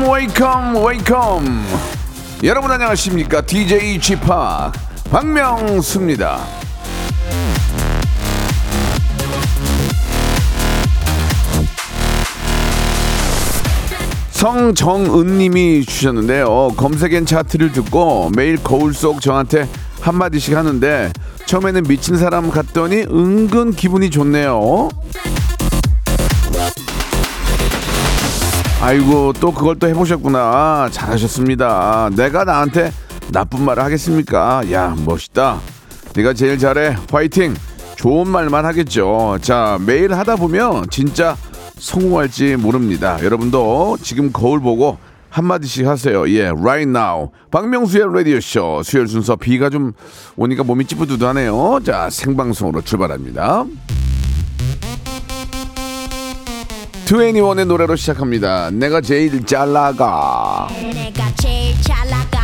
Welcome, welcome, welcome. 여러분 안녕하십니까? DJ Chip 박명수입니다. 성정은님이 주셨는데요. 검색엔 차트를 듣고 매일 거울 속 저한테 한마디씩 하는데 처음에는 미친 사람 같더니 은근 기분이 좋네요. 아이고 또 그걸 또 해보셨구나. 잘하셨습니다. 내가 나한테 나쁜 말을 하겠습니까? 야 멋있다. 네가 제일 잘해. 화이팅. 좋은 말만 하겠죠. 자 매일 하다 보면 진짜 성공할지 모릅니다. 여러분도 지금 거울 보고 한마디씩 하세요. 예, right now. 박명수의 라디오쇼. 수요일 순서 비가 좀 오니까 몸이 찌뿌두두하네요. 자, 생방송으로 출발합니다. 2NE1의 노래로 시작합니다. 내가 제일 잘 나가. 내가 제일 잘 나가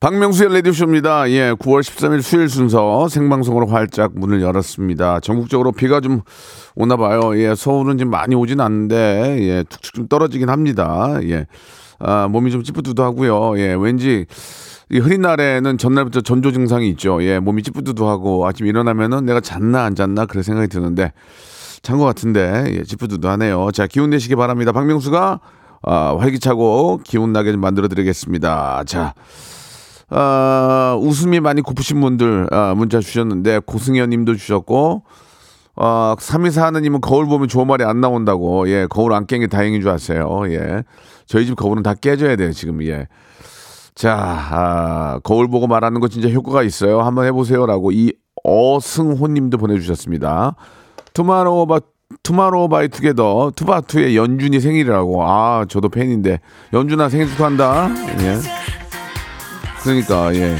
박명수의 라디오쇼입니다. 예, 9월 13일 수요일 순서 생방송으로 활짝 문을 열었습니다. 전국적으로 비가 좀 오나 봐요. 예, 서울은 지금 많이 오진 않는데, 예, 툭툭 좀 떨어지긴 합니다. 예, 아, 몸이 좀 찌뿌두두하고요. 예, 왠지 이 흐린 날에는 전날부터 전조 증상이 있죠. 예, 몸이 찌뿌두두하고 아침 일어나면은 내가 잤나 안 잤나 그런 생각이 드는데 잔 것 같은데 예, 찌뿌두두하네요. 자, 기운 내시기 바랍니다. 박명수가 아, 활기차고 기운 나게 좀 만들어 드리겠습니다. 자, 아, 웃음이 많이 고프신 분들 아, 문자 주셨는데 고승현 님도 주셨고 어, 324하느님은 거울 보면 좋은 말이 안 나온다고. 예, 거울 안 깬 게 다행인 줄 아세요. 예. 저희 집 거울은 다 깨져야 돼요, 지금. 예. 자, 아, 거울 보고 말하는 거 진짜 효과가 있어요. 한번 해보세요라고 이 어승호님도 보내주셨습니다. 투마로우 바 투마로우 바이 투게더 투바투의 연준이 생일이라고. 아, 저도 팬인데 연준아 생일 축하한다. 예. 그러니까 예.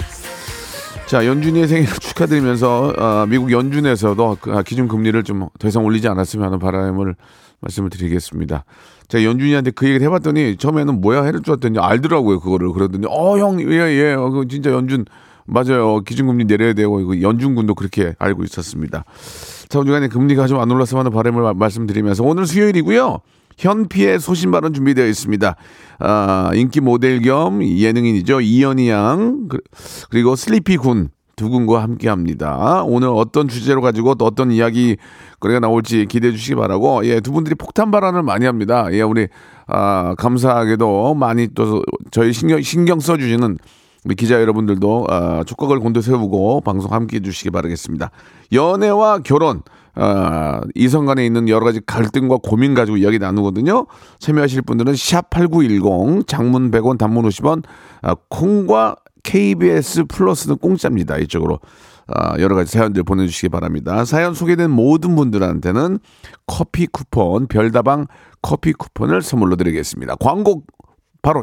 자, 연준이의 생일 축하드리면서 어, 미국 연준에서도 그, 아, 기준 금리를 좀 더 이상 올리지 않았으면 하는 바람을 말씀을 드리겠습니다. 제가 연준이한테 그 얘기를 해봤더니 처음에는 뭐야 해를 줬더니 알더라고요 그거를 그러더니 어 형 예예 어, 그 진짜 연준 맞아요 기준금리 내려야 되고 이거 연준군도 그렇게 알고 있었습니다. 자 중간에 금리가 좀 안 올랐으면 하는 바람을 마- 말씀드리면서 오늘 수요일이고요. 현피의 소신 발언 준비되어 있습니다. 아, 인기 모델 겸 예능인이죠. 이연희 양, 그- 그리고 슬리피 군. 두 군과 함께 합니다. 오늘 어떤 주제로 가지고 또 어떤 이야기 거리가 나올지 기대해 주시기 바라고, 예, 두 분들이 폭탄 발언을 많이 합니다. 예, 우리, 아, 감사하게도 많이 또 저희 신경, 신경 써주시는 우리 기자 여러분들도 아, 촉각을 곤두 세우고 방송 함께 해주시기 바라겠습니다. 연애와 결혼, 아, 이성 간에 있는 여러 가지 갈등과 고민 가지고 이야기 나누거든요. 참여하실 분들은 샵8910 장문 100원 단문 50원 아, 콩과 KBS 플러스는 공짜입니다. 이쪽으로 아, 여러 가지 사연들 보내주시기 바랍니다. 사연 소개된 모든 분들한테는 커피 쿠폰 별다방 커피 쿠폰을 선물로 드리겠습니다. 광고 바로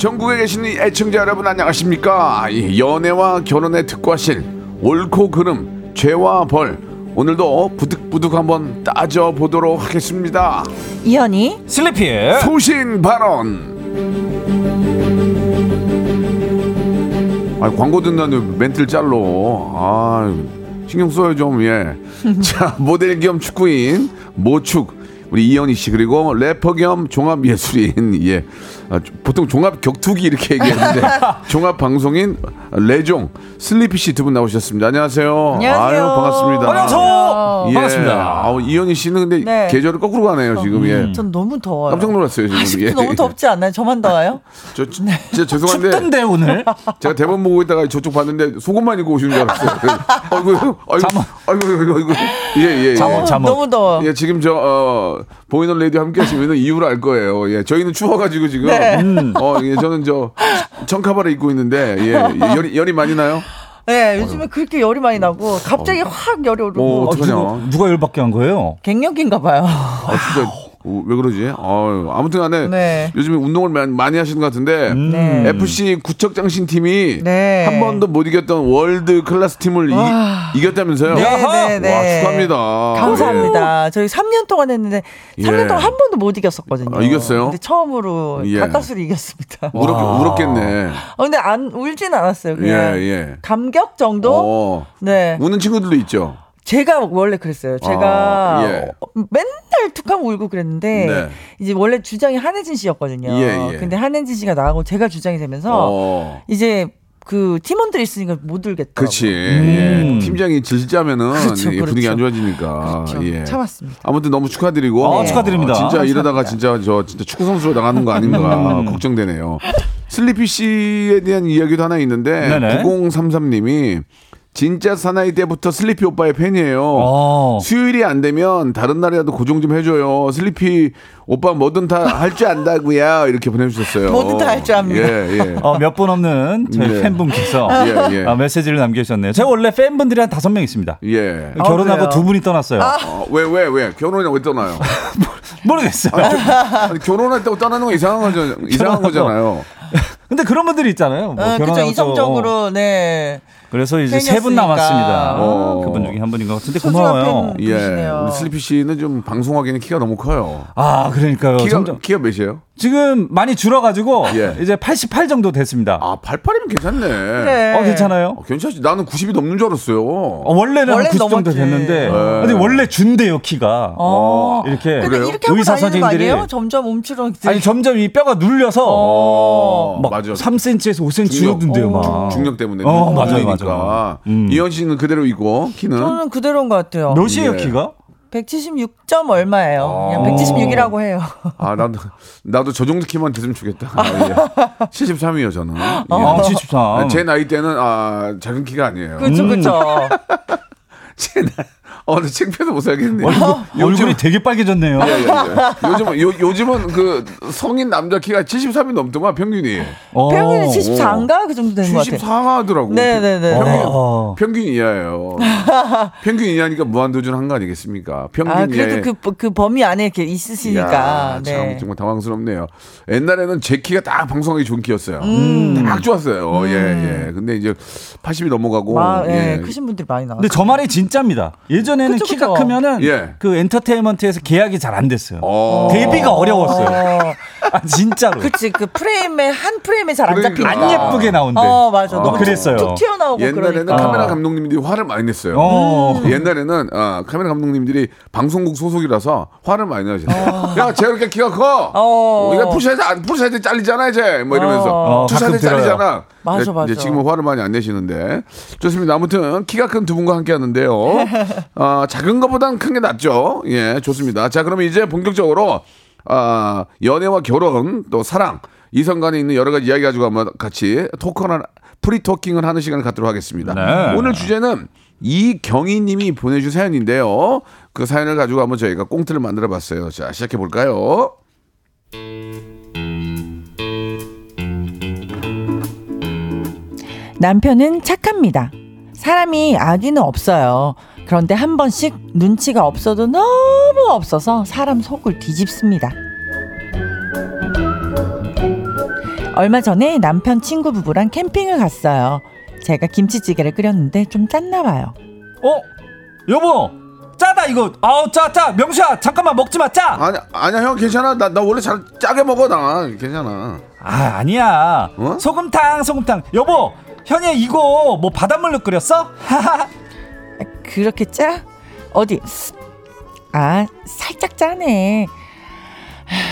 전국에 계신 이 애청자 여러분 안녕하십니까? 이 연애와 결혼의 특과실 옳고 그름 죄와 벌 오늘도 부득부득 한번 따져 보도록 하겠습니다. 이현이 슬리피의 소신 발언. 아 광고 듣는 멘트를 잘로. 아 신경 써요 좀 예. 자 모델 겸 축구인 모축 우리 이현희 씨 그리고 래퍼 겸 종합 예술인 예 아, 보통 종합 격투기 이렇게 얘기하는데 종합 방송인 레종 슬리피 씨 두 분 나오셨습니다. 안녕하세요. 안녕하세요. 아유, 반갑습니다. 안녕하세요. 예. 반갑습니다. 아우, 이현희 씨는 근데 네. 계절을 거꾸로 가네요 지금. 예. 전 너무 더워요. 깜짝 놀랐어요 지금. 예. 너무 덥지 않나요? 저만 더워요? 저 진짜 죄송한데 춥던데 오늘. 제가 대본 보고 있다가 저쪽 봤는데 속옷만 입고 오신 줄 알았어요. 아이고, 아이고, 잠옷. 아이고, 아이고, 아이고. 예, 예, 예. 잠옷, 잠옷. 너무 더워. 예, 지금 저, 어, 보이는 라디오 함께 하시면 이유를 알 거예요. 예, 저희는 추워가지고 지금. 네. 어, 예, 저는 저, 청카바를 입고 있는데, 예, 예, 열이, 열이 많이 나요? 네, 요즘에 그렇게 열이 많이 나고 갑자기 확 열이 어, 오르고 어떡하냐. 누가, 누가 열받게 한 거예요? 갱년기인가 봐요. 아, 진짜. 어, 왜 그러지? 아유, 아무튼 간에 네. 요즘에 운동을 많이, 많이 하시는 것 같은데 네. FC 구척장신 팀이 네. 한 번도 못 이겼던 월드 클래스 팀을 이, 이겼다면서요? 네! 네, 네. 와, 축하합니다. 감사합니다. 저희 3년 동안 했는데 3년 예. 동안 한 번도 못 이겼었거든요. 아, 이겼어요? 근데 처음으로 예. 가까스로 이겼습니다. 예. 울었, 울었겠네. 어, 근데 안 울진 않았어요. 예, 그냥 예. 감격 정도? 어, 네. 우는 친구들도 있죠. 제가 원래 그랬어요. 제가 아, 예. 어, 맨날 툭하고 울고 그랬는데 네. 이제 원래 주장이 한혜진 씨였거든요. 예, 예. 근데 한혜진 씨가 나가고 제가 주장이 되면서 어. 이제 그 팀원들이 있으니까 못 울겠더라고요. 그렇지. 음. 예. 팀장이 질자면은 그렇죠, 예, 분위기 그렇죠. 안 좋아지니까. 그렇죠. 예. 참았습니다. 아무튼 너무 축하드리고. 아, 축하드립니다. 어, 진짜 감사합니다. 이러다가 진짜 저 진짜 축구 선수로 나가는 거 아닌가 음. 걱정되네요. 슬리피 씨에 대한 이야기도 하나 있는데 네네. 9033님이 진짜 사나이 때부터 슬리피 오빠의 팬이에요. 어. 수요일이 안 되면 다른 날이라도 고정 좀 해줘요. 슬리피 오빠 뭐든 다 할 줄 안다고요. 이렇게 보내주셨어요. 뭐든 다 할 줄 압니다. 예, 예. 어, 몇 분 없는 저희 네. 팬분께서 예, 예. 어, 메시지를 남겨주셨네요. 제가 원래 팬분들이 한 다섯 명 있습니다. 예. 결혼하고 그래요? 두 분이 떠났어요. 어, 왜, 왜, 왜? 결혼이나 왜 떠나요? 모르겠어요. 아니, 결혼했다고 떠나는 건 이상한 거죠. 이상한 결혼하고. 거잖아요. 근데 그런 분들이 있잖아요. 뭐 어, 그렇죠. 결혼하고 또, 어, 이성적으로 네. 그래서 이제 세 분. 남았습니다. 어. 그분 중에 한 분인 것 같은데 고마워요. 팬. 예. 우리 슬리피 씨는 좀 방송하기는 키가 너무 커요. 아, 그러니까요. 키가, 점점 키가 몇이에요? 지금 많이 줄어가지고 예. 이제 88 정도 됐습니다. 아, 88이면 괜찮네. 그래. 어, 괜찮아요? 어, 괜찮지. 나는 90이 넘는 줄 알았어요. 어, 원래는 원래는 90 정도 넘었지. 됐는데 네. 근데 원래 준대요 키가 어. 이렇게 근데 그래요? 이렇게 의사 선생님들이 아니에요? 점점 움츠러 아니 점점 이 뼈가 눌려서 어, 막 맞아. 3cm에서 5cm 중력. 줄어든대요 어. 막 중력 때문에. 어, 맞아요, 눌 맞아요. 음. 이현 씨는 그대로 있고, 키는? 저는 그대로인 것 같아요. 몇이에요 예. 키가? 176점 얼마예요? 그냥 어. 176이라고 해요. 아, 나도, 나도 저 정도 키만 됐으면 좋겠다. 아, 예. 73이요, 저는. 예. 아 73. 제 나이 때는, 아, 작은 키가 아니에요. 그렇죠, 그렇죠. 제 나이, 어, 근데 창피해서 못 살겠네. 얼굴이 되게 빨개졌네요. 예, 예, 예. 요즘은, 요, 요즘은 그 성인 남자 키가 73이 넘더만, 평균이. 어. 평균이 74인가 그 정도 되는 것 같아요. 74 하더라고. 네네네. 평균, 어. 평균 이하예요. 평균 이하니까 무한도전 한 거 아니겠습니까? 평균 아. 그래도 그, 그 범위 안에 이렇게 있으시니까. 야, 네. 참 정말 당황스럽네요. 옛날에는 제 키가 딱 방송하기 좋은 키였어요. 음. 딱 좋았어요. 예, 예. 근데 이제 80이 넘어가고. 마, 예, 예. 크신 분들이 많이 나왔어요. 근데 저 말이 진짜입니다. 예전 에는 그쵸, 키가 그쵸. 크면은 예. 그 엔터테인먼트에서 계약이 잘 안 됐어요. 어. 데뷔가 어려웠어요. 어, 아, 진짜로. 그치, 그 프레임에, 한 프레임에 잘안 그러니까. 잡히니까. 안 예쁘게 나온대. 어, 맞아. 너무 그랬어요. 툭 튀어나오고 옛날에는 그러니까. 카메라 감독님들이 화를 많이 냈어요. 어. 옛날에는 아, 카메라 감독님들이 방송국 소속이라서 화를 많이 내셨어요. 야, 쟤 이렇게 키가 커. 어. 우리가 푸시해서 안 푸시해서 잘리잖아, 이제. 뭐 이러면서 어, 들어요. 잘리잖아. 맞아, 맞아. 이제 지금은 화를 많이 안 내시는데 좋습니다. 아무튼 키가 큰 두 분과 함께 하는데요. 아, 작은 것보단 큰 게 낫죠. 예, 좋습니다. 자, 그러면 이제 본격적으로 아, 연애와 결혼 또 사랑 이성 간에 있는 여러 가지 이야기 가지고 한번 같이 토크나 프리 토킹을 하는 시간을 갖도록 하겠습니다. 네. 오늘 주제는 이경희 님이 보내준 사연인데요. 그 사연을 가지고 한번 저희가 꽁트를 만들어 봤어요. 자, 시작해 볼까요? 남편은 착합니다. 사람이 악의는 없어요. 그런데 한 번씩 눈치가 없어도 너무 없어서 사람 속을 뒤집습니다. 얼마 전에 남편 친구 부부랑 캠핑을 갔어요. 제가 김치찌개를 끓였는데 좀 짰나 봐요. 어? 여보 짜다 이거 아우 짜 짜 명수야 잠깐만 먹지 마 짜. 아니, 아니야, 형 괜찮아. 나, 나 원래 잘 짜게 먹어, 나. 괜찮아. 아 아니야 어? 소금탕 소금탕 여보 현이 이거 뭐 바닷물로 끓였어? 그렇게 짜? 어디? 아, 살짝 짜네.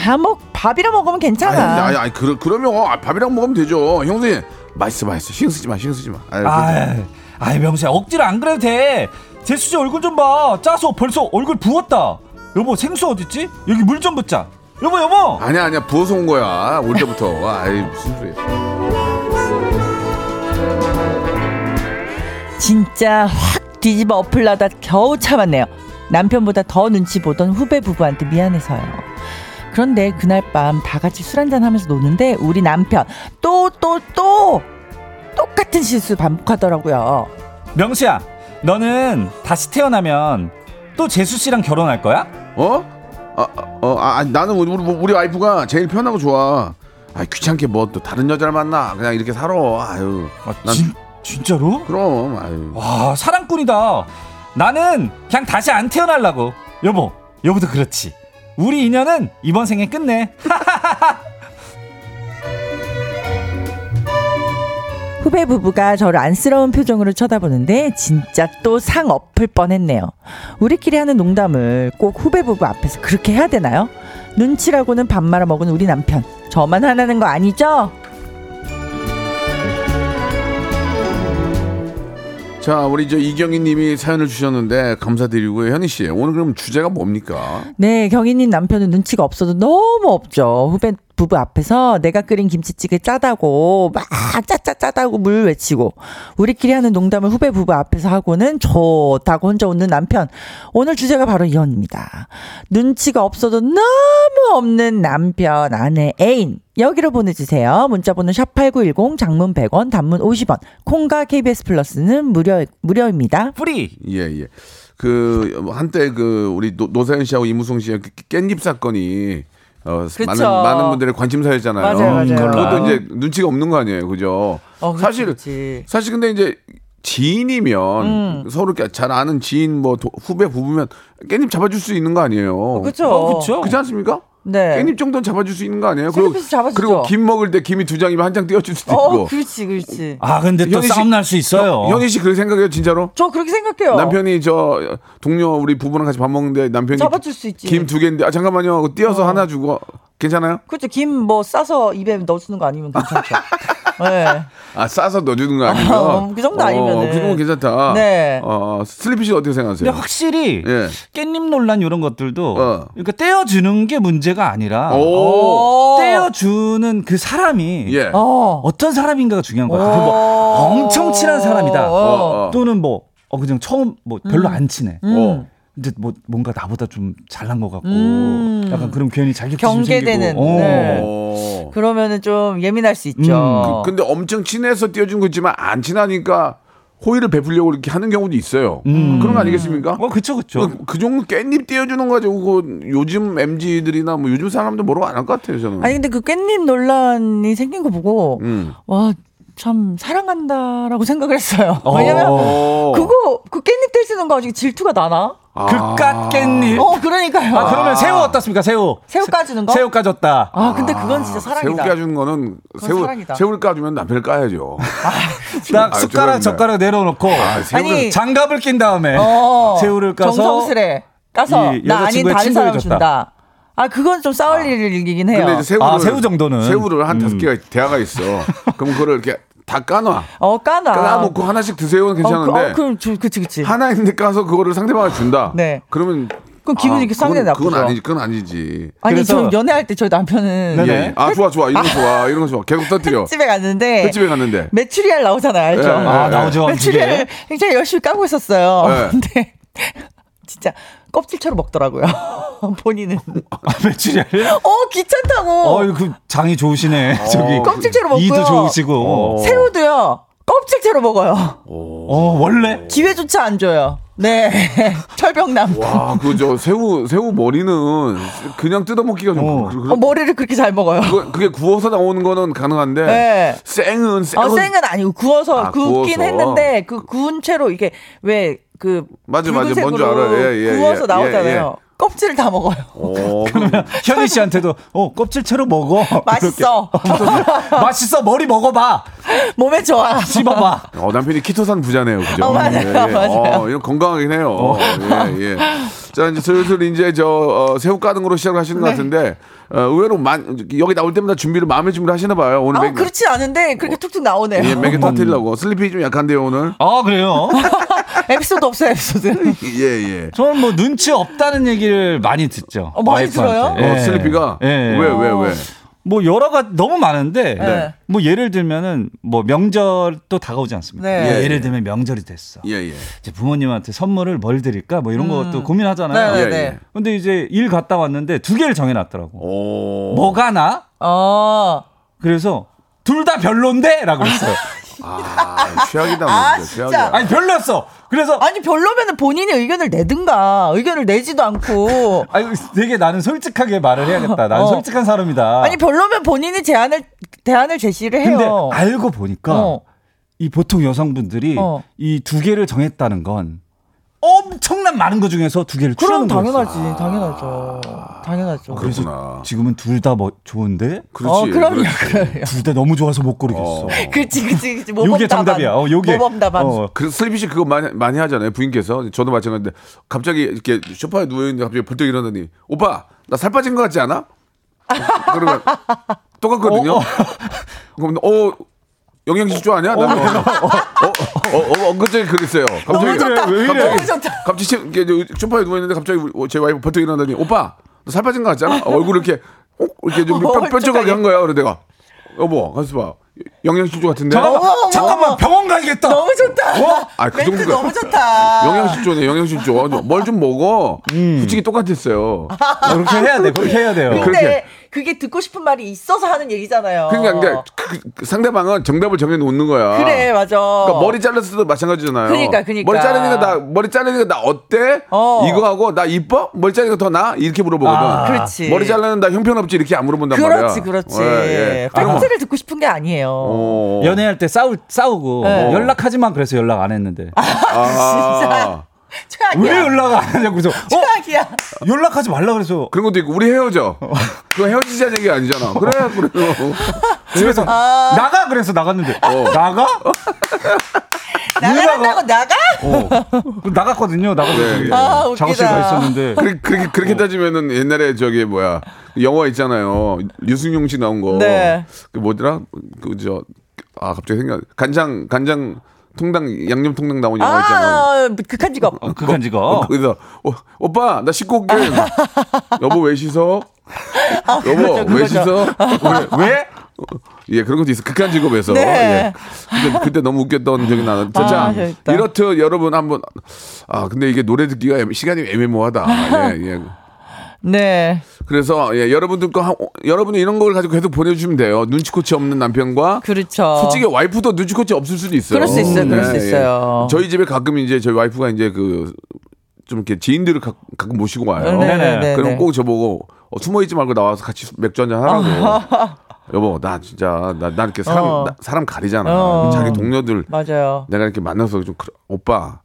아, 뭐 밥이랑 먹으면 괜찮아. 아니, 아니, 그러, 그러면 아, 밥이랑 먹으면 되죠. 형수님, 맛있어, 맛있어. 신경 쓰지 마, 신경 쓰지 마. 아유, 아이, 아이 명수야 억지로 안 그래도 돼. 제수씨 얼굴 좀 봐. 짜서 벌써 얼굴 부었다. 여보 생수 어딨지? 여기 물 좀 붓자. 여보 여보. 아니야, 아니야. 부어서 온 거야. 올 때부터. 아이, 무슨 소리야. 진짜 확 뒤집어 엎을라다 겨우 참았네요. 남편보다 더 눈치 보던 후배 부부한테 미안해서요. 그런데 그날 밤 다 같이 술 한잔 하면서 노는데 우리 남편 또 또 또 똑같은 실수 반복하더라고요. 명수야 너는 다시 태어나면 또 제수 씨랑 결혼할 거야? 어? 아, 어, 아, 나는 우리, 우리, 우리 와이프가 제일 편하고 좋아. 아, 귀찮게 뭐 또 다른 여자를 만나. 그냥 이렇게 살아. 아유. 난, 진, 진짜로? 그럼, 아유. 와 사랑꾼이다. 나는 그냥 다시 안 태어날라고. 여보 여보도 그렇지. 우리 인연은 이번 생에 끝내. 후배 부부가 저를 안쓰러운 표정으로 쳐다보는데 진짜 또 상 엎을 뻔했네요. 우리끼리 하는 농담을 꼭 후배 부부 앞에서 그렇게 해야 되나요? 눈치라고는 밥 말아 먹은 우리 남편. 저만 화나는 거 아니죠? 자, 우리 저 이경희 님이 사연을 주셨는데 감사드리고요. 현희 씨, 오늘 그럼 주제가 뭡니까? 네, 경희 님 남편은 눈치가 없어도 너무 없죠. 후배 부부 앞에서 내가 끓인 김치찌개 짜다고 막 짜짜 짜다고 물 외치고 우리끼리 하는 농담을 후배 부부 앞에서 하고는 좋다고 혼자 웃는 남편. 오늘 주제가 바로 이혼입니다. 눈치가 없어도 너무 없는 남편, 아내, 애인. 여기로 보내주세요. 문자번호 샵8910 장문 100원, 단문 50원. 콩과 KBS 플러스는 무료, 무료입니다. free. 예, 예. 그 한때 그 우리 노, 노사연 씨하고 이무송 씨의 그 깻잎 사건이 어, 그쵸. 많은 많은 분들의 관심사였잖아요. 맞아요, 맞아요. 그것도 이제 눈치가 없는 거 아니에요, 그죠? 어, 그렇지, 사실 그렇지. 사실 근데 이제 지인이면 음. 서로 이렇게 잘 아는 지인 뭐 도- 후배 부부면 깻잎 잡아줄 수 있는 거 아니에요? 그렇죠. 어, 그쵸. 그렇지 않습니까? 네. 깻잎 정도는 잡아줄 수 있는 거 아니에요? 잡아주죠. 그리고 김 먹을 때 김이 두 장이면 한 장 띄워줄 수도 어, 있고. 그렇지, 그렇지. 아 근데 또 씨- 싸움 날 수 있어요. 현- 현희 씨 그렇게 생각해요, 진짜로? 저 그렇게 생각해요. 남편이 저 동료 우리 부부랑 같이 밥 먹는데 남편이 잡아줄 수 있지. 김 두 개인데 아 잠깐만요 하고 띄어서 하나 주고 괜찮아요? 그렇죠. 김 뭐 싸서 입에 넣어주는 거 아니면 괜찮죠. 네. 아 싸서 넣어주는 거 아니면 어, 그 정도 아니면은. 그 정도 괜찮다. 네. 어 슬리피 씨 어떻게 생각하세요? 근데 확실히 예. 깻잎 논란 이런 것들도 어. 그러니까 떼어주는 게 문제가 아니라 오. 떼어주는 그 사람이 예. 어. 어떤 사람인가가 중요한 거야. 그게 뭐 엄청 친한 사람이다. 어, 어. 또는 뭐 어, 그냥 처음 뭐 별로 안 친해. 어. 근데 뭐 뭔가 나보다 좀 잘난 것 같고 음. 약간 그럼 괜히 자격지심 경계되는, 생기고. 어. 네. 어. 그러면은 좀 예민할 수 있죠. 근데 엄청 친해서 띄워준 거 있지만 안 친하니까 호의를 베풀려고 이렇게 하는 경우도 있어요. 음. 그런 거 아니겠습니까? 어, 그쵸, 그쵸. 그, 그 정도 깻잎 띄워주는 거 가지고 그 요즘 MZ들이나 뭐 요즘 사람들 뭐라고 안 할 것 같아요 저는. 아니 근데 그 깻잎 논란이 생긴 거 보고 음. 와 참 사랑한다라고 생각을 했어요. 어. 왜냐면 어. 그거 그 깻잎 떼 쓰는 거 아직 질투가 나나? 그깟 깻잎. 어 그러니까요. 아, 그러면 새우 어떻습니까, 새우? 새우 까주는 거? 새우 까줬다. 아 근데 그건 진짜 새우 사랑이다. 까주는 거는 새우 사랑이다. 새우를 까주면 남편을 까야죠. 딱 아, 숟가락, 죄송합니다. 젓가락 내려놓고 새우를- 아니, 장갑을 낀 다음에 어, 새우를 까서 정성스레 까서 이 나 아닌 여자친구의 다른 사람 친구를 준다. 아 그건 좀 싸울 일이긴 해요. 근데 이제 새우를 아, 새우 정도는. 새우를 한 음. 다섯 개가 대화가 있어. 그럼 그거를 이렇게 다 까놔. 어 까나. 까놓고 하나씩 드세요는 괜찮은데 어, 그, 어, 그럼 저, 그치 그치. 하나 있는데 까서 그거를 상대방한테 준다. 네. 그러면 그럼 기분이 이렇게 상당히 그건, 그건 나쁘죠. 아니지. 그건 아니지. 아니 그래서- 저 연애할 때 저희 남편은 네네. 예. 아 좋아 좋아 이런 거 좋아 이런 거 좋아 계속 터뜨려. 집에 갔는데 횟집에 갔는데. 메추리알 나오잖아요, 알죠? 예, 예, 아, 예. 나오죠. 메추리알. 굉장히 열심히 까고 있었어요. 네. 근데 진짜 껍질처럼 먹더라고요. 본인은. 아, 며칠이야? 어 귀찮다고. 어, 그 장이 좋으시네. 저기 껍질째로 먹고요. 이도 좋으시고. 새우도요. 껍질째로 먹어요. 어, 원래 기회조차 안 줘요. 네. 철벽남. 와, 그 저 새우 새우 머리는 그냥 뜯어 먹기가 좀 어. 그, 그, 어, 머리를 그렇게 잘 먹어요. 그거- 그게 구워서 나오는 거는 가능한데 네. 생은 생은 어, 생은 아니고 구워서 아, 굽긴 구워서. 했는데 그 구운 채로 이게 왜 그 맞아, 맞아. 뭔지 알아요. 예, 예, 구워서 예, 나오잖아요. 껍질을 다 먹어요. 어, 현희 씨한테도 어 껍질 채로 먹어. 맛있어. 맛있어. 머리 먹어봐. 몸에 좋아. 씹어봐. 어, 남편이 키토산 부자네요, 그죠? 어, 맞아요, 예, 예. 맞아요. 어, 이런 건강하긴 해요. 예, 예. 자 이제 슬슬 이제 저 어, 새우 까는 거로 시작을 하시는 것 같은데 어, 의외로 만, 여기 나올 때마다 준비를 마음의 준비를 하시나 봐요. 오늘 아, 맹- 그렇지 않은데 그렇게 툭툭 나오네요. 예, 맥에 터뜨리려고 슬리피 좀 약한데요 오늘. 아 그래요? 에피소드 없어요, 에피소드. 예 예. 저는 뭐 눈치 없다는 얘기를 많이 듣죠. 어, 많이 와이프한테. 들어요? 어, 예. 슬리피가 예. 왜 왜 왜? 뭐 여러 가지 너무 많은데 네. 뭐 예를 들면은 뭐 명절도 다가오지 않습니까? 네. 예, 예를 들면 명절이 됐어. 예 예. 이제 부모님한테 선물을 뭘 드릴까 뭐 이런 것도 고민하잖아요. 네, 예, 네, 예. 네. 근데 이제 일 갔다 왔는데 두 개를 정해놨더라고. 오. 뭐가 나? 어. 그래서 둘 다 별론데라고 그랬어요. 아, 최악이다. 아, 진짜. 아니 별로였어. 그래서 아니, 별로면은 본인이 의견을 내든가, 의견을 내지도 않고. 아니 되게 나는 솔직하게 말을 해야겠다. 나는 어. 솔직한 사람이다. 아니, 별로면 본인이 제안을, 대안을 제시를 해요. 근데 알고 보니까 어. 이 보통 여성분들이 어. 이두 개를 정했다는 건 엄청난 많은 것 중에서 두 개를 그럼 추려는 거였어. 당연하지, 당연하죠. 당연하죠. 그렇구나. 지금은 둘 다 뭐 좋은데 그렇지. 어, 그럼요, 그렇지. 그럼요. 둘 다 너무 좋아서 못 고르겠어. 어. 그치, 그치, 그치. 요게. 정답이야. 어, 요게. 모범답안. 어, 그 슬리피 씨 그거 많이 많이 하잖아요. 부인께서 저도 마찬가지인데 갑자기 이렇게 소파에 누워 있는데 갑자기 벌떡 일어나더니 오빠 나 살 빠진 것 같지 않아? 그러면 똑같거든요. 어, 어. 그럼 어 영양실조 아니야? 나는 어, 어, 어, 어, 엊그제 그랬어요. 너무 갑자기 좋다. 왜 이래? 너무 좋다. 갑자기 이렇게 소파에 누워 있는데 갑자기 제 와이프 벌떡 일어나더니 오빠 너 살 빠진 것 같지 않아? 얼굴 이렇게 어? 이렇게 좀 어, 뾰- 뾰족하게 한 거야. 그래 내가 여보 가서 봐 영양실조 같은데. 잠깐만, 어머, 어머, 잠깐만 어머. 병원 가야겠다. 너무 좋다. 아, 그 정도가- 너무 좋다. 영양실조네, 영양실조. 뭘 좀 먹어. 솔직히 똑같았어요. 그렇게 해야 돼. 그렇게 해야 돼요. 근데 그렇게. 그게 듣고 싶은 말이 있어서 하는 얘기잖아요. 그러니까, 그러니까 그, 그 상대방은 정답을 정해 놓는 거야. 그래, 맞아. 그러니까 머리 잘랐을 때도 마찬가지잖아요. 그러니까, 그러니까. 머리 자르니까 나 머리 자르니까 나 어때? 어. 이거 하고 나 이뻐? 머리 자르니까 더 나? 이렇게 물어보거든. 아, 그렇지. 머리 자르는 나 형편없지 이렇게 안 물어본단 말이야. 그렇지, 그렇지. 예, 예. 팩트를 듣고 싶은 게 아니에요. 어. 연애할 때 싸우 싸우고 네. 연락하지만 그래서 연락 안 했는데 아, 최악이야. 왜 연락 안 하냐고서 어 최악이야. 연락하지 말라 그래서 그런 것도 있고 우리 헤어져. 그거 헤어지자는 얘기 아니잖아. 그래 그래. 집에서 아. 나가 그래서 나갔는데 어. 나가 나가는다고 나가? 그 나갔거든요 나가서 네. 아. 작업실 가 있었는데 그렇게 그렇게 그렇게 따지면은 옛날에 저기 뭐야 영화 있잖아요 류승용 씨 나온 거. 네. 그 뭐더라 그 저 아 갑자기 생각 간장 간장 통당 양념 통당 나온 영화 있잖아. 아, 극한 직업. 어, 극한 어, 직업 거기서 어, 오빠 나 씻고 올게. 여보 왜 씻어? 여보 그거죠, 왜. 씻어? 왜? 왜? 예 그런 것도 있어 극한 직업에서. 네. 예. 그때, 그때 너무 웃겼던 기억이 나는. 아, 자 재밌다. 이렇듯 여러분 한번 아 근데 이게 노래 듣기가 애매- 시간이 애매모호하다. 예 예. 네. 그래서 예, 여러분들과 한- 여러분이 이런 걸 가지고 계속 보내주시면 돼요. 눈치코치 없는 남편과 그렇죠. 솔직히 와이프도 눈치코치 없을 수도 있어요. 그럴 수 있어요, 그럴 수 있어요. 저희 집에 가끔 이제 저희 와이프가 이제 그 좀 이렇게 지인들을 가, 끔 모시고 와요. 네네네. 그럼 꼭 저보고 어, 숨어 있지 말고 나와서 같이 맥주 한잔 하라고. 여보, 나 진짜 나, 나 이렇게 사람 어. 나- 사람 가리잖아. 어. 자기 동료들 맞아요. 내가 이렇게 만나서 좀 오빠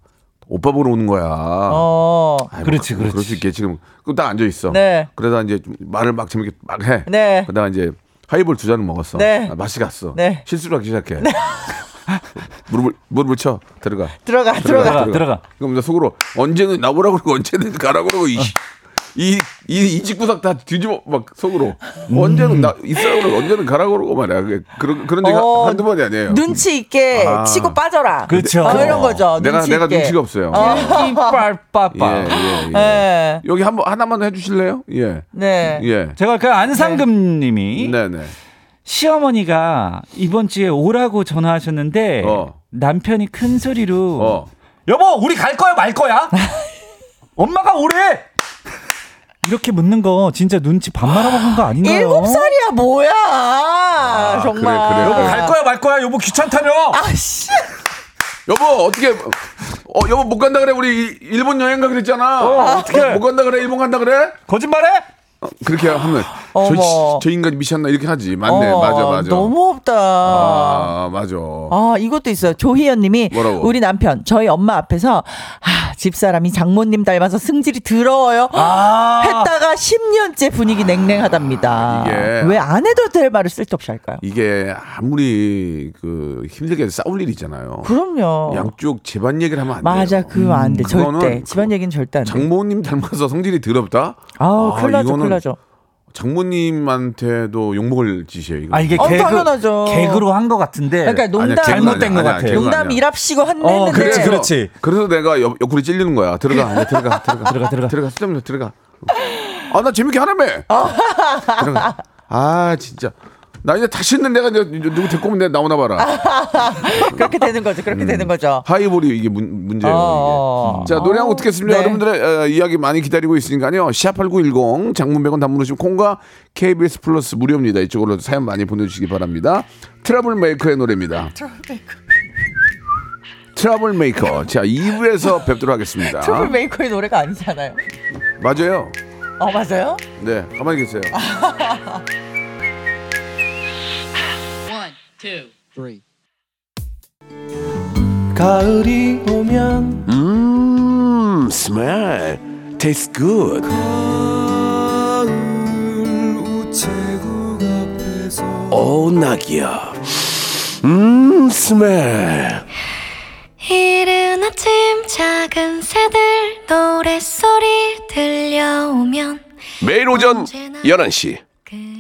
오빠 보러 오는 거야. 어. 아이, 그렇지, 뭐, 그렇지. 그럴 수 있겠지. 지금 딱 앉아 있어. 네. 그러다 이제 좀 말을 막 재밌게 막 해. 네. 그러다가 이제 하이볼 두 잔을 먹었어. 네. 아, 맛이 갔어. 네. 실수를 하기 시작해. 무릎을 무릎을 쳐 들어가. 들어가, 들어가. 들어가. 그럼 나 속으로 언제는 나보라고 그러고 언제는 가라고 그러고 이 이, 이, 이 집구석 다 뒤집어, 막, 속으로. 언제는 나, 있으라고 그러고, 언제는 가라고 그러고 말이야. 그런, 그런 얘기 어, 한두 번이 아니에요. 눈치 있게 아. 치고 빠져라. 그렇죠. 어, 이런 거죠. 내가, 눈치 내가 있게. 눈치가 없어요. 빠빠빠. 예, 예, 예. 네. 여기 한 번, 하나만 해주실래요? 예. 네. 예. 제가 그 안상금님이 네네. 시어머니가 이번 주에 오라고 전화하셨는데 어. 남편이 큰 소리로 어. 여보 우리 갈 거야 말 거야? 엄마가 오래. 이렇게 묻는 거 진짜 눈치 밥 말아먹은 거 아닌가요? 일곱 살이야 뭐야 정말. 그래, 그래. 여보 갈 거야 말 거야 여보 귀찮다며. 아씨. 여보, 어떻게, 어, 여보 못 간다 그래. 우리 일- 일본 여행 가기로 했잖아. 어, 어떡해. 못 간다 그래. 일본 간다 그래? 거짓말해? 어, 그렇게 하면 저, 저 인간이 미쳤나 이렇게 하지. 맞네. 어, 맞아, 맞아. 너무 없다. 아, 맞아. 아, 이것도 있어요. 조희연 님이 뭐라고? 우리 남편, 저희 엄마 앞에서 아, 집사람이 장모님 닮아서 승질이 더러워요. 아. 했다가 10년째 분위기 냉랭하답니다. 이게- 왜 안 해도 될 말을 쓸데없이 할까요? 이게 아무리 그 힘들게 싸울 일 있잖아요. 그럼요. 양쪽 집안 얘기를 하면 안 맞아, 돼요. 그거 안 돼. 그거는 절대. 집안 얘기는 절대 안 돼. 장모님 닮아서 성질이 더럽다? 아우, 큰일 나죠, 이거는 나죠. 장모님한테도 욕먹을 짓이에요. 이거. 아 이게 어, 개그 당연하죠. 개그로 한 것 같은데 그러니까 농담, 아니야, 잘못된 것 같아. 개그는 농담 아니야. 일합시고 한 어, 했는데 그렇지, 그렇지. 그래서 내가 옆, 옆구리 찔리는 거야. 들어가, 네, 들어가, 들어가, 들어가, 들어가. 들어가, 수정료 들어가. 아, 나 재밌게 하라며. 들어가. 아, 진짜. 나 이제 다시는 내가 이제 누구 데리고 오면 내가 나오나 봐라. 그렇게 되는 거죠. 그렇게 되는 거죠. 하이볼이 이게 문, 문제예요. 어. 이게. 자, 노래 한 곡 듣겠습니다. 네. 여러분들의 어, 이야기 많이 기다리고 있으니까요. 샵8910 장문 100원 단문 오십 원 콩과 KBS 플러스 무료입니다. 이쪽으로 사연 많이 보내주시기 바랍니다. 트러블 메이커의 노래입니다. 트러블 메이커. 자, 2부에서 뵙도록 하겠습니다. 트러블 메이커의 노래가 아니잖아요. 맞아요. 어, 맞아요? 네, 가만히 계세요. 가을이 오면 음, 스멜. Tastes good. 가을 우체국 앞에서 오, 낙이야. 음, 스멜. 이른 아침 작은 새들 노랫소리 들려오면 매일 오전 11시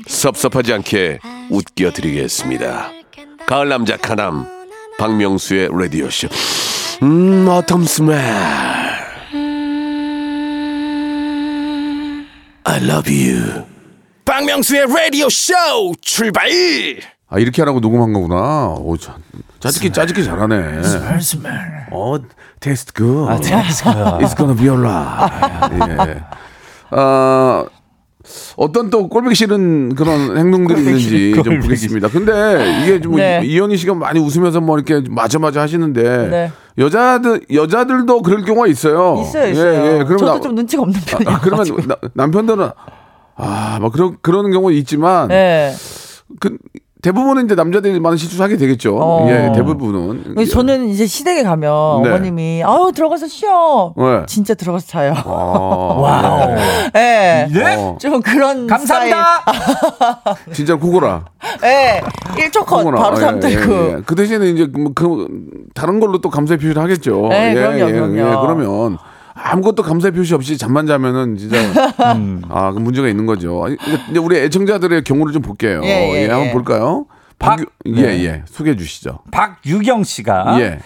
섭섭하지 않게 웃겨드리겠습니다. 가을 남자 카남 박명수의 라디오쇼 음 어텀 스멜 I love you 박명수의 라디오쇼 출발 아, 이렇게 하라고 녹음한 거구나. 오, 자, 짜증기, 짜증기 잘하네. 어, taste good. 아, 재밌어요. It's gonna be alright. 예. 아, 어떤 또 꼴보기 싫은 그런 행동들이 있는지 좀 보겠습니다. 근데 이게 좀 네. 이현희 씨가 많이 웃으면서 뭐 이렇게 마저 마저 하시는데 네. 여자들 여자들도 그럴 경우가 있어요. 있어요, 있어요. 예, 예. 그러면 저도 나- 좀 눈치가 없는 편이에요. 아, 그러면 나- 남편들은 아, 막 그런 그런 경우 있지만 네. 그 대부분은 이제 남자들이 많은 실수하게 되겠죠. 어. 예, 대부분은. 저는 이제 시댁에 가면 네. 어머님이 아유 들어가서 쉬어. 네. 진짜 들어가서 자요. 아, 와우. 예. 네? 어, 좀 그런 감사합니다. 진짜. 스타일. 예. 1초 컷 코골아. 바로 예, 잠들고. 예, 예. 그 대신에 이제 그, 그 다른 걸로 또 감사의 표시를 하겠죠. 네, 예, 그럼요, 예, 그럼요. 예, 그러면 아무것도 감사의 표시 없이 잠만 자면은 진짜 아, 그 문제가 있는 거죠. 아니, 이제 우리 애청자들의 경우를 좀 볼게요. 예, 예, 예, 한번 예. 볼까요? 박- 박, 예, 네. 예. 소개해 주시죠. 박유경 씨가 예.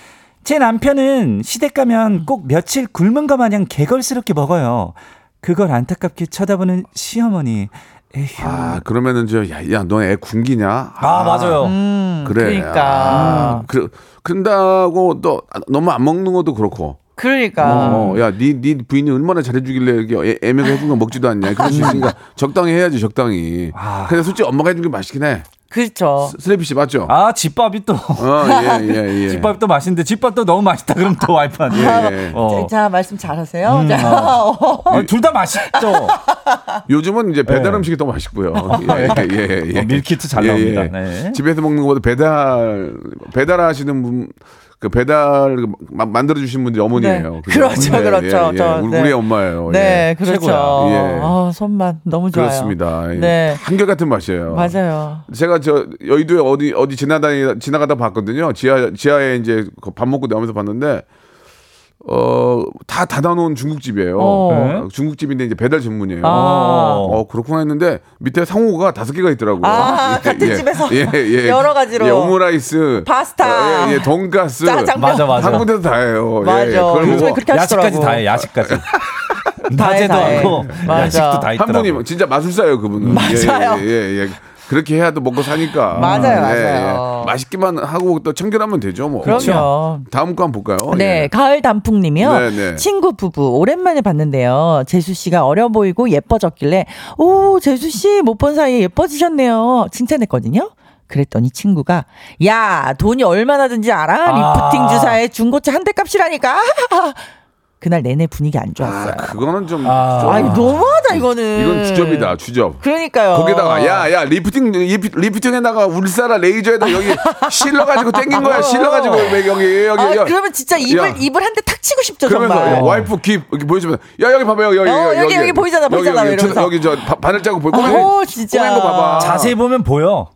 제 남편은 시댁 가면 꼭 며칠 굶은 것 마냥 개걸스럽게 먹어요. 그걸 안타깝게 쳐다보는 시어머니. 에휴. 아, 그러면은 저 야, 야, 너애 굶기냐? 아, 맞아요. 음, 그래. 그러니까. 아, 그, 그런다고 또 너무 안 먹는 것도 그렇고. 그러니까. 어, 야, 네, 네 부인이 얼마나 잘해주길래 이렇게 애- 애매하게 해준 거 먹지도 않냐. 그럴 수 있으니까 적당히 해야지, 적당히. 근데 솔직히 엄마가 해준 게 맛있긴 해. 그렇죠. 슬래피 씨 맞죠? 아, 집밥이 또. 어, 예, 예, 예. 집밥이 또 맛있는데 집밥도 너무 맛있다. 그럼 또 와이프한테. 예. 어. 자, 말씀 잘하세요. 음, 자, 아, 둘다 맛있죠. 요즘은 이제 배달 네. 음식이 더 맛있고요. 예, 예, 예. 어, 밀키트 잘 나옵니다. 네. 집에서 먹는 것보다 배달, 배달하시는 분, 그 배달 마- 만들어 주신 분들이 어머니예요. 네. 그렇죠, 예, 그렇죠. 예, 예. 저, 우리, 네. 우리 엄마예요. 네, 예. 그렇죠. 최고야. 예. 아, 손맛 너무 좋아요. 그렇습니다. 예. 네. 한결 같은 맛이에요. 맞아요. 제가 저 여의도에 어디 어디 지나다니 지나가다 봤거든요. 지하 지하에 이제 그밥 먹고 나오면서 봤는데 어 다 닫아놓은 중국집이에요. 어. 어, 중국집인데 이제 배달 전문이에요. 아. 어 그렇구나 했는데 밑에 상호가 다섯 개가 있더라고요. 아, 같은 집에서 여러 가지로. 예, 오므라이스, 파스타. 어, 예, 예, 돈가스, 짜장면. 맞아, 맞아. 한 군데서 다 해요. 맞아. 예, 그걸 요즘에 보고 그렇게 하시더라고. 야식까지 다 해, 야식까지. 다 해, 낮에도 다 해. 하고 맞아. 야식도 다한 있더라고. 분이 진짜 마술사예요 그분은. 맞아요. 예, 예, 예, 예. 그렇게 해야 또 먹고 사니까. 맞아요, 예, 맞아요. 예. 맛있기만 하고 또 청결하면 되죠 뭐. 그럼요. 다음 거 한번 볼까요? 네, 예. 가을 단풍님이요. 네, 네. 친구 부부 오랜만에 봤는데요. 제수 씨가 어려 보이고 예뻐졌길래 오 제수 씨 못 본 사이에 예뻐지셨네요. 칭찬했거든요. 그랬더니 친구가 야 돈이 얼마나 든지 알아? 아. 리프팅 주사에 중고차 한 대 값이라니까. 그날 내내 분위기 안 좋았어요. 아, 그거는 좀. 아. 좀- 아, 이거 너무하다 이거는. 이건 주접이다, 주접. 그러니까요. 거기다가 야, 야, 리프팅, 리프, 리프팅에다가 울쎄라 레이저에다 여기 실 넣어가지고 땡긴 거야. 실 넣어가지고 왜 여기, 여기, 아, 여기. 그러면 진짜 입을 야. 입을 한 대 탁 치고 싶죠 그러면서 정말. 와이프 귀 이렇게 보여주면 야 여기 봐봐 여기 여기 어, 여기, 여기 보이잖아, 보이잖아, 여기, 이러면서. 저, 여기 저 바, 바늘 자국 보여 꼬맨 어, 진짜. 꼬맨 거 봐봐 자세히 보면 보여.